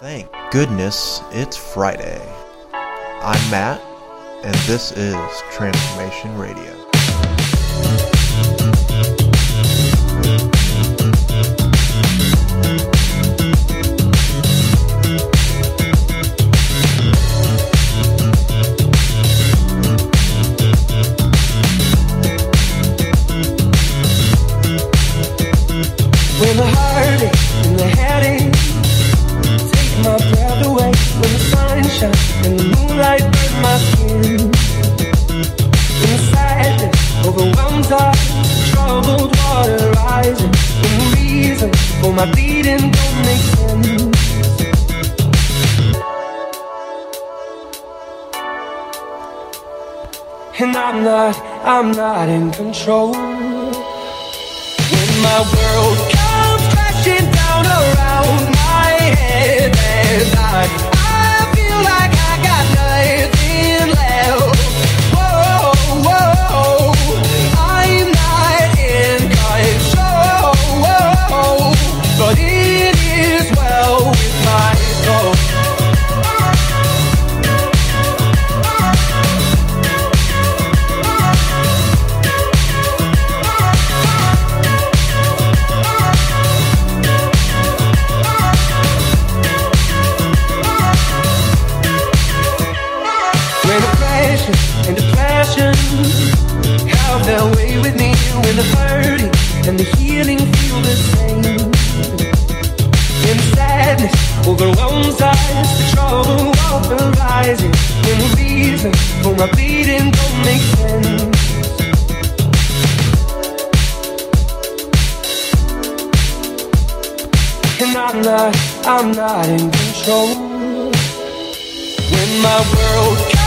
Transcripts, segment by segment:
Thank goodness it's Friday. I'm Matt, and this is Transformation Radio. My bleeding don't make sense. And I'm not, I'm not in control. When my world my bleeding don't make sense. And I'm not, I'm not in control. When my world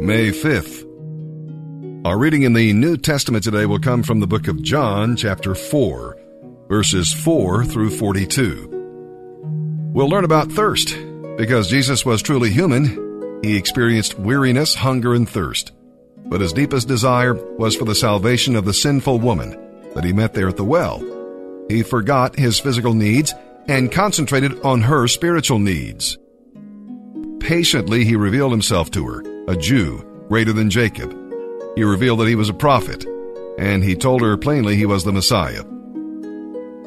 May 5th. Our reading in the New Testament today will come from the book of John, chapter 4, verses 4 through 42. We'll learn about thirst. Because Jesus was truly human, he experienced weariness, hunger, and thirst. But his deepest desire was for the salvation of the sinful woman that he met there at the well. He forgot his physical needs and concentrated on her spiritual needs. Patiently, he revealed himself to her, a Jew, greater than Jacob. He revealed that he was a prophet, and he told her plainly he was the Messiah.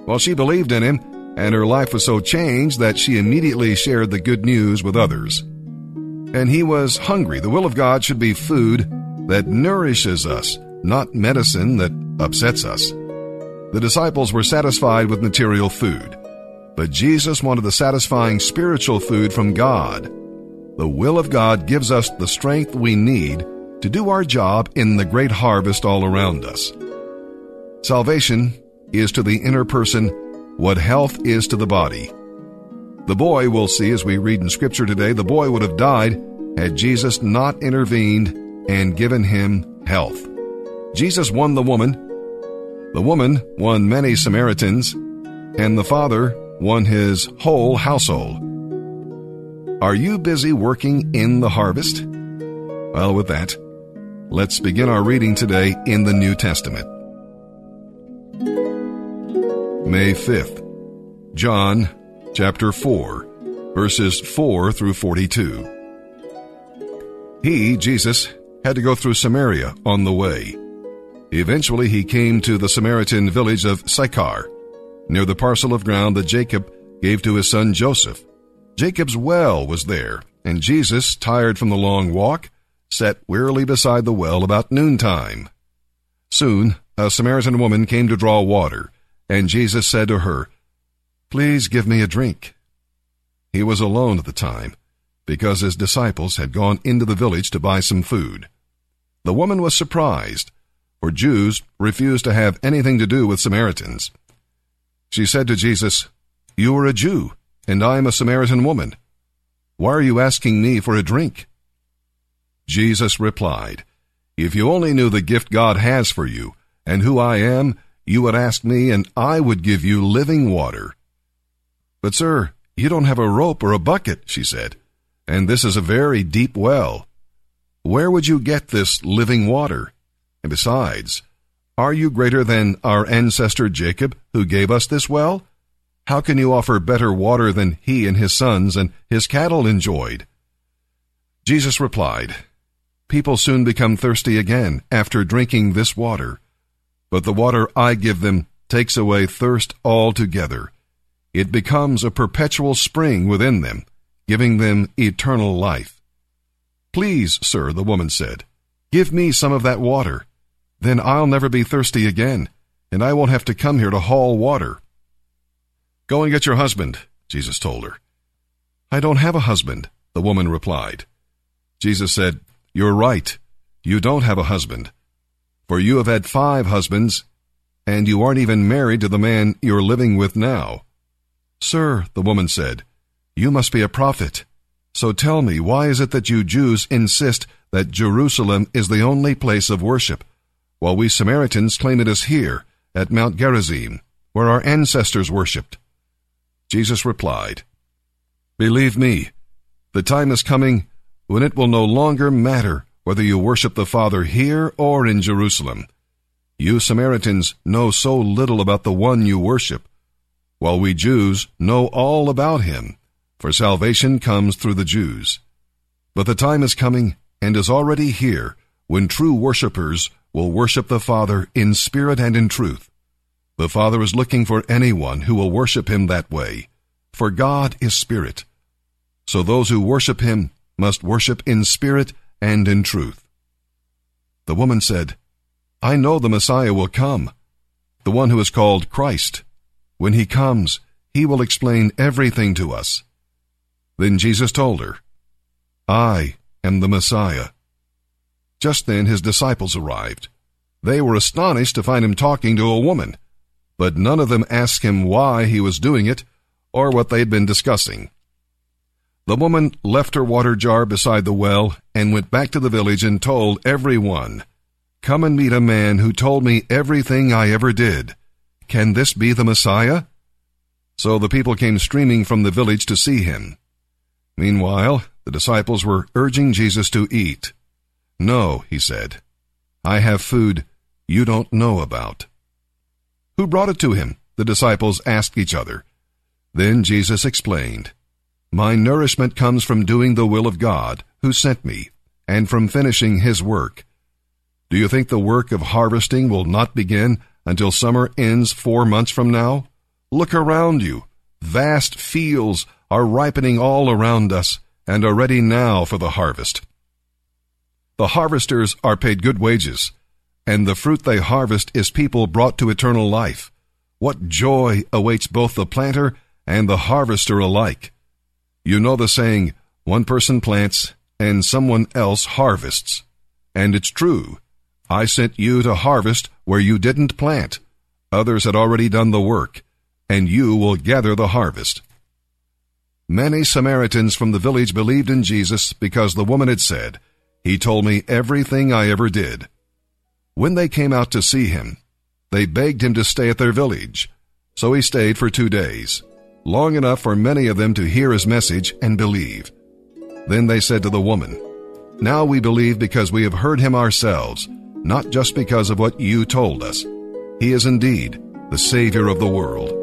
Well, she believed in him, and her life was so changed that she immediately shared the good news with others. And he was hungry. The will of God should be food that nourishes us, not medicine that upsets us. The disciples were satisfied with material food, but Jesus wanted the satisfying spiritual food from God. The will of God gives us the strength we need to do our job in the great harvest all around us. Salvation is to the inner person what health is to the body. The boy, we'll see as we read in Scripture today, the boy would have died had Jesus not intervened and given him health. Jesus won the woman. The woman won many Samaritans, and the father won his whole household. Are you busy working in the harvest? Well, with that, let's begin our reading today in the New Testament. May 5th, John chapter 4, verses 4 through 42. He, Jesus, had to go through Samaria on the way. Eventually, he came to the Samaritan village of Sychar, near the parcel of ground that Jacob gave to his son Joseph. Jacob's well was there, and Jesus, tired from the long walk, sat wearily beside the well about noontime. Soon, a Samaritan woman came to draw water, and Jesus said to her, Please give me a drink. He was alone at the time, because his disciples had gone into the village to buy some food. The woman was surprised, for Jews refused to have anything to do with Samaritans. She said to Jesus, You are a Jew, and I am a Samaritan woman. Why are you asking me for a drink? Jesus replied, If you only knew the gift God has for you, and who I am, you would ask me, and I would give you living water. But, sir, you don't have a rope or a bucket, she said, and this is a very deep well. Where would you get this living water? And besides, are you greater than our ancestor Jacob, who gave us this well? How can you offer better water than he and his sons and his cattle enjoyed? Jesus replied, People soon become thirsty again after drinking this water, but the water I give them takes away thirst altogether. It becomes a perpetual spring within them, giving them eternal life. Please, sir, the woman said, give me some of that water. Then I'll never be thirsty again, and I won't have to come here to haul water. Go and get your husband, Jesus told her. I don't have a husband, the woman replied. Jesus said, You're right. You don't have a husband. For you have had five husbands, and you aren't even married to the man you're living with now. Sir, the woman said, you must be a prophet. So tell me, why is it that you Jews insist that Jerusalem is the only place of worship, while we Samaritans claim it is here, at Mount Gerizim, where our ancestors worshipped? Jesus replied, Believe me, the time is coming when it will no longer matter whether you worship the Father here or in Jerusalem. You Samaritans know so little about the one you worship, while we Jews know all about him, for salvation comes through the Jews. But the time is coming, and is already here, when true worshippers will worship the Father in spirit and in truth. The Father is looking for anyone who will worship him that way, for God is spirit. So those who worship him must worship in spirit and in truth. The woman said, I know the Messiah will come, the one who is called Christ. When he comes, he will explain everything to us. Then Jesus told her, I am the Messiah. Just then his disciples arrived. They were astonished to find him talking to a woman, but none of them asked him why he was doing it or what they had been discussing. The woman left her water jar beside the well and went back to the village and told everyone, Come and meet a man who told me everything I ever did. Can this be the Messiah? So the people came streaming from the village to see him. Meanwhile, the disciples were urging Jesus to eat. No, he said, I have food you don't know about. Who brought it to him? The disciples asked each other. Then Jesus explained, my nourishment comes from doing the will of God, who sent me, and from finishing his work. Do you think the work of harvesting will not begin until summer ends four months from now? Look around you. Vast fields are ripening all around us and are ready now for the harvest. The harvesters are paid good wages, and the fruit they harvest is people brought to eternal life. What joy awaits both the planter and the harvester alike. You know the saying, One person plants and someone else harvests. And it's true. I sent you to harvest where you didn't plant. Others had already done the work, and you will gather the harvest. Many Samaritans from the village believed in Jesus because the woman had said, He told me everything I ever did. When they came out to see him, they begged him to stay at their village. So he stayed for two days, long enough for many of them to hear his message and believe. Then they said to the woman, Now we believe because we have heard him ourselves, not just because of what you told us. He is indeed the Savior of the world.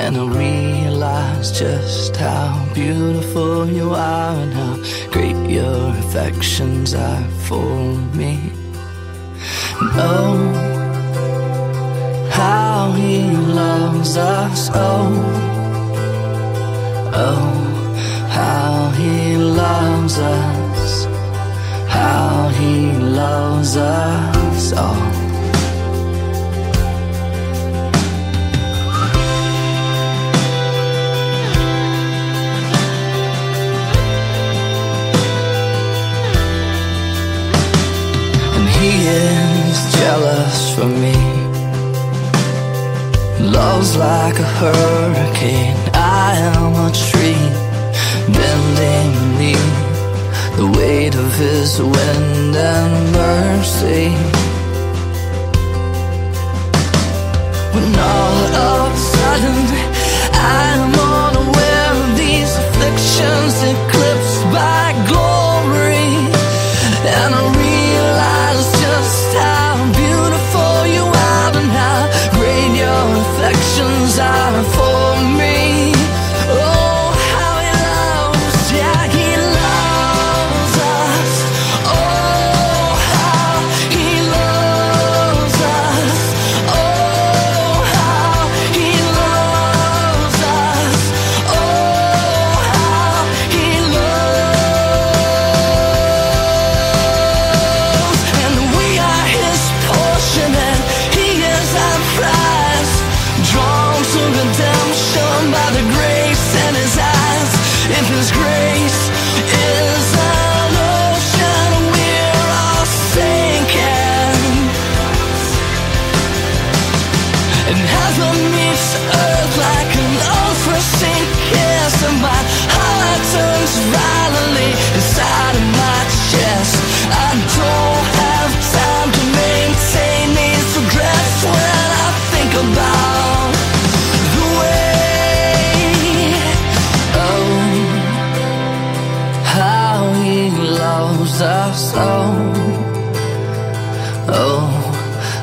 And I realize just how beautiful you are and how great your affections are for me. Oh, how he loves us. Oh, oh, how he loves us. How he loves us. Oh. Jealous for me. Love's like a hurricane, I am a tree bending beneath the weight of his wind and mercy.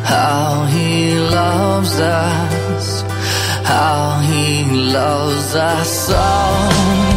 How he loves us, how he loves us all,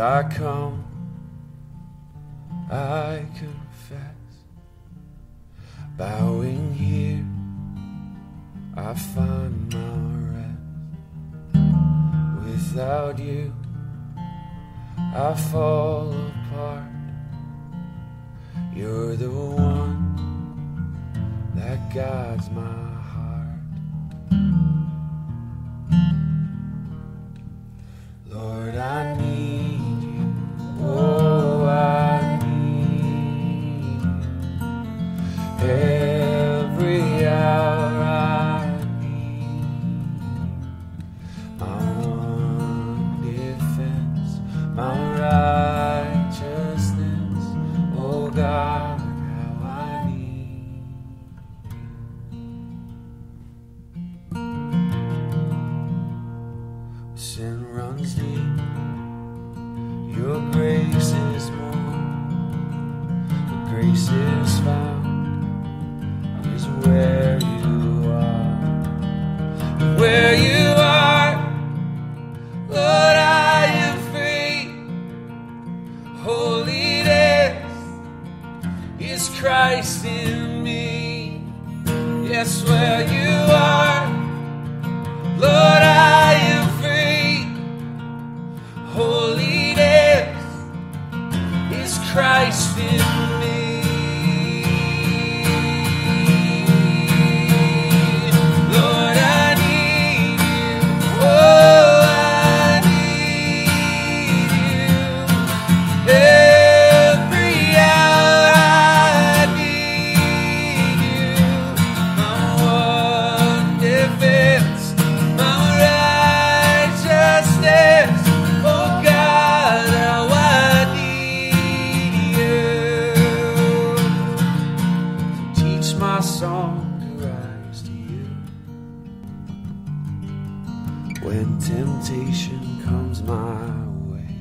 I come, I confess, bowing here, I find my rest. Without you, I fall apart. You're the one that guides my heart. Lord, I need Yes, where you are, When temptation comes my way.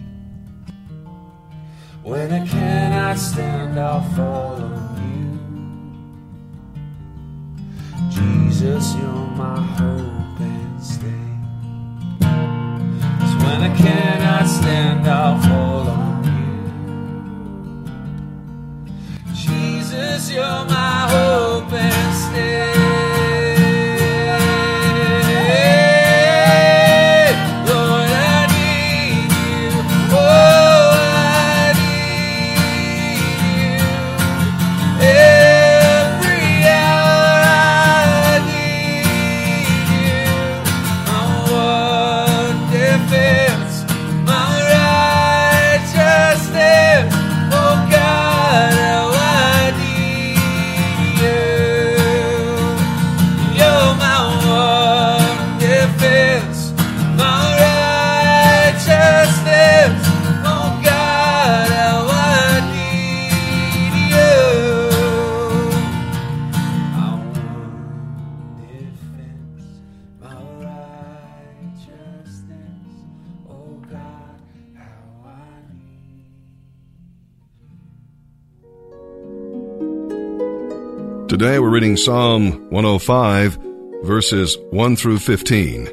When I cannot stand, I'll fall on you. Jesus, you're my hope and stay. 'Cause when I cannot stand, I'll fall on you. Jesus, you're my hope Today we're reading Psalm 105, verses 1 through 15.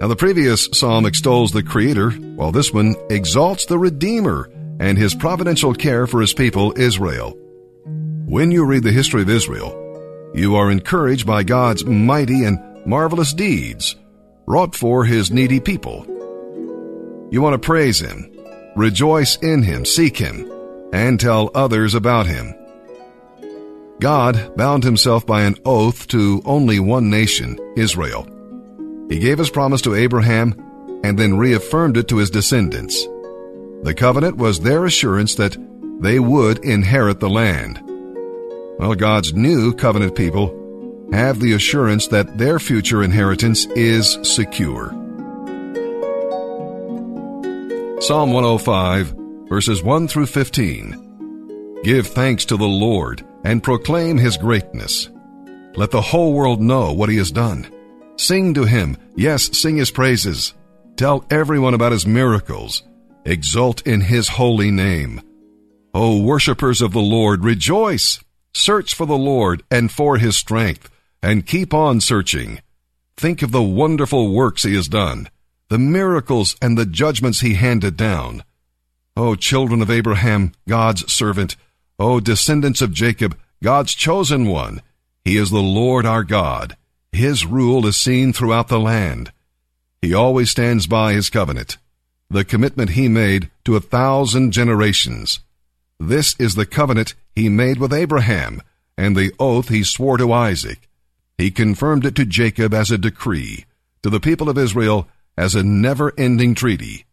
Now, the previous psalm extols the Creator, while this one exalts the Redeemer and his providential care for his people, Israel. When you read the history of Israel, you are encouraged by God's mighty and marvelous deeds wrought for his needy people. You want to praise him, rejoice in him, seek him, and tell others about him. God bound himself by an oath to only one nation, Israel. He gave his promise to Abraham and then reaffirmed it to his descendants. The covenant was their assurance that they would inherit the land. Well, God's new covenant people have the assurance that their future inheritance is secure. Psalm 105, verses 1 through 15. Give thanks to the Lord and proclaim his greatness. Let the whole world know what he has done. Sing to him, yes, sing his praises. Tell everyone about his miracles. Exult in his holy name. O worshippers of the Lord, rejoice! Search for the Lord and for his strength, and keep on searching. Think of the wonderful works he has done, the miracles and the judgments he handed down. O children of Abraham, God's servant, O descendants of Jacob, God's chosen one, he is the Lord our God. His rule is seen throughout the land. He always stands by his covenant, the commitment he made to a thousand generations. This is the covenant he made with Abraham and the oath he swore to Isaac. He confirmed it to Jacob as a decree, to the people of Israel as a never ending treaty.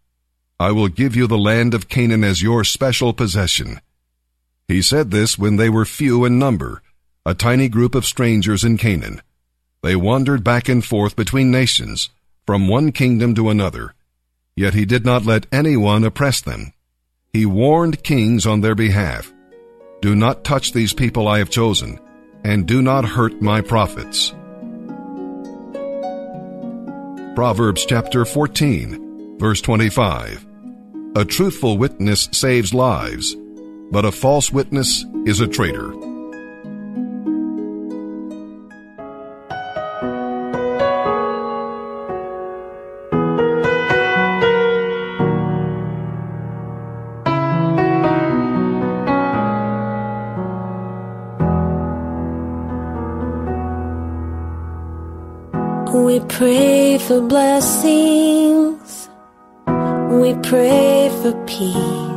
I will give you the land of Canaan as your special possession. He said this when they were few in number, a tiny group of strangers in Canaan. They wandered back and forth between nations, from one kingdom to another. Yet he did not let anyone oppress them. He warned kings on their behalf. Do not touch these people I have chosen, and do not hurt my prophets. Proverbs chapter 14, verse 25. A truthful witness saves lives, but a false witness is a traitor. We pray for blessings. We pray for peace.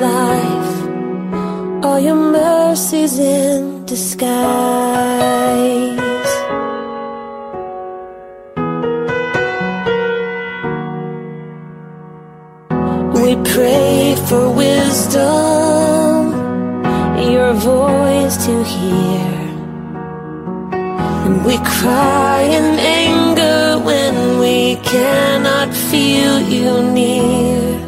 life are your mercies in disguise? We pray for wisdom, your voice to hear. And we cry in anger when we cannot feel you near.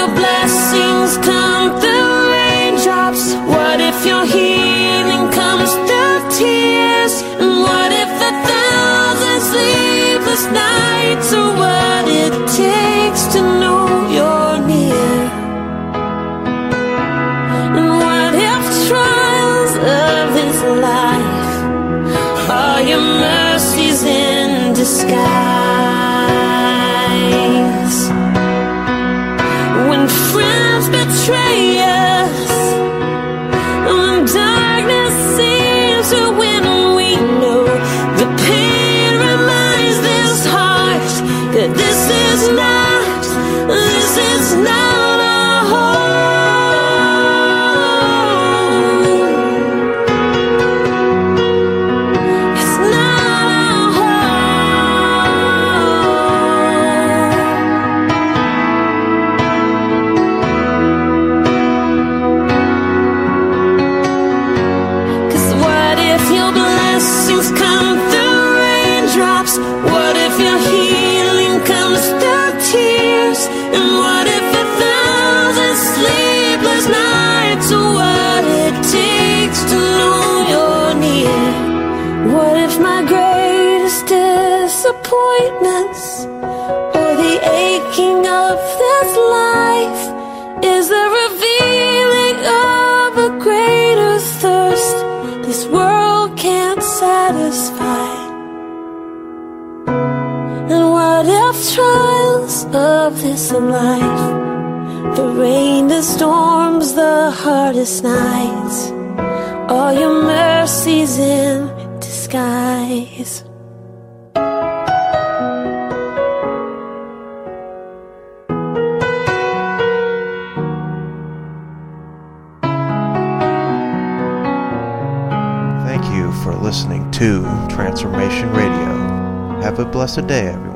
What if trials of this life, the rain, the storms, the hardest nights, all your mercies in disguise? Thank you for listening to Transformation Radio. Have a blessed day, everyone.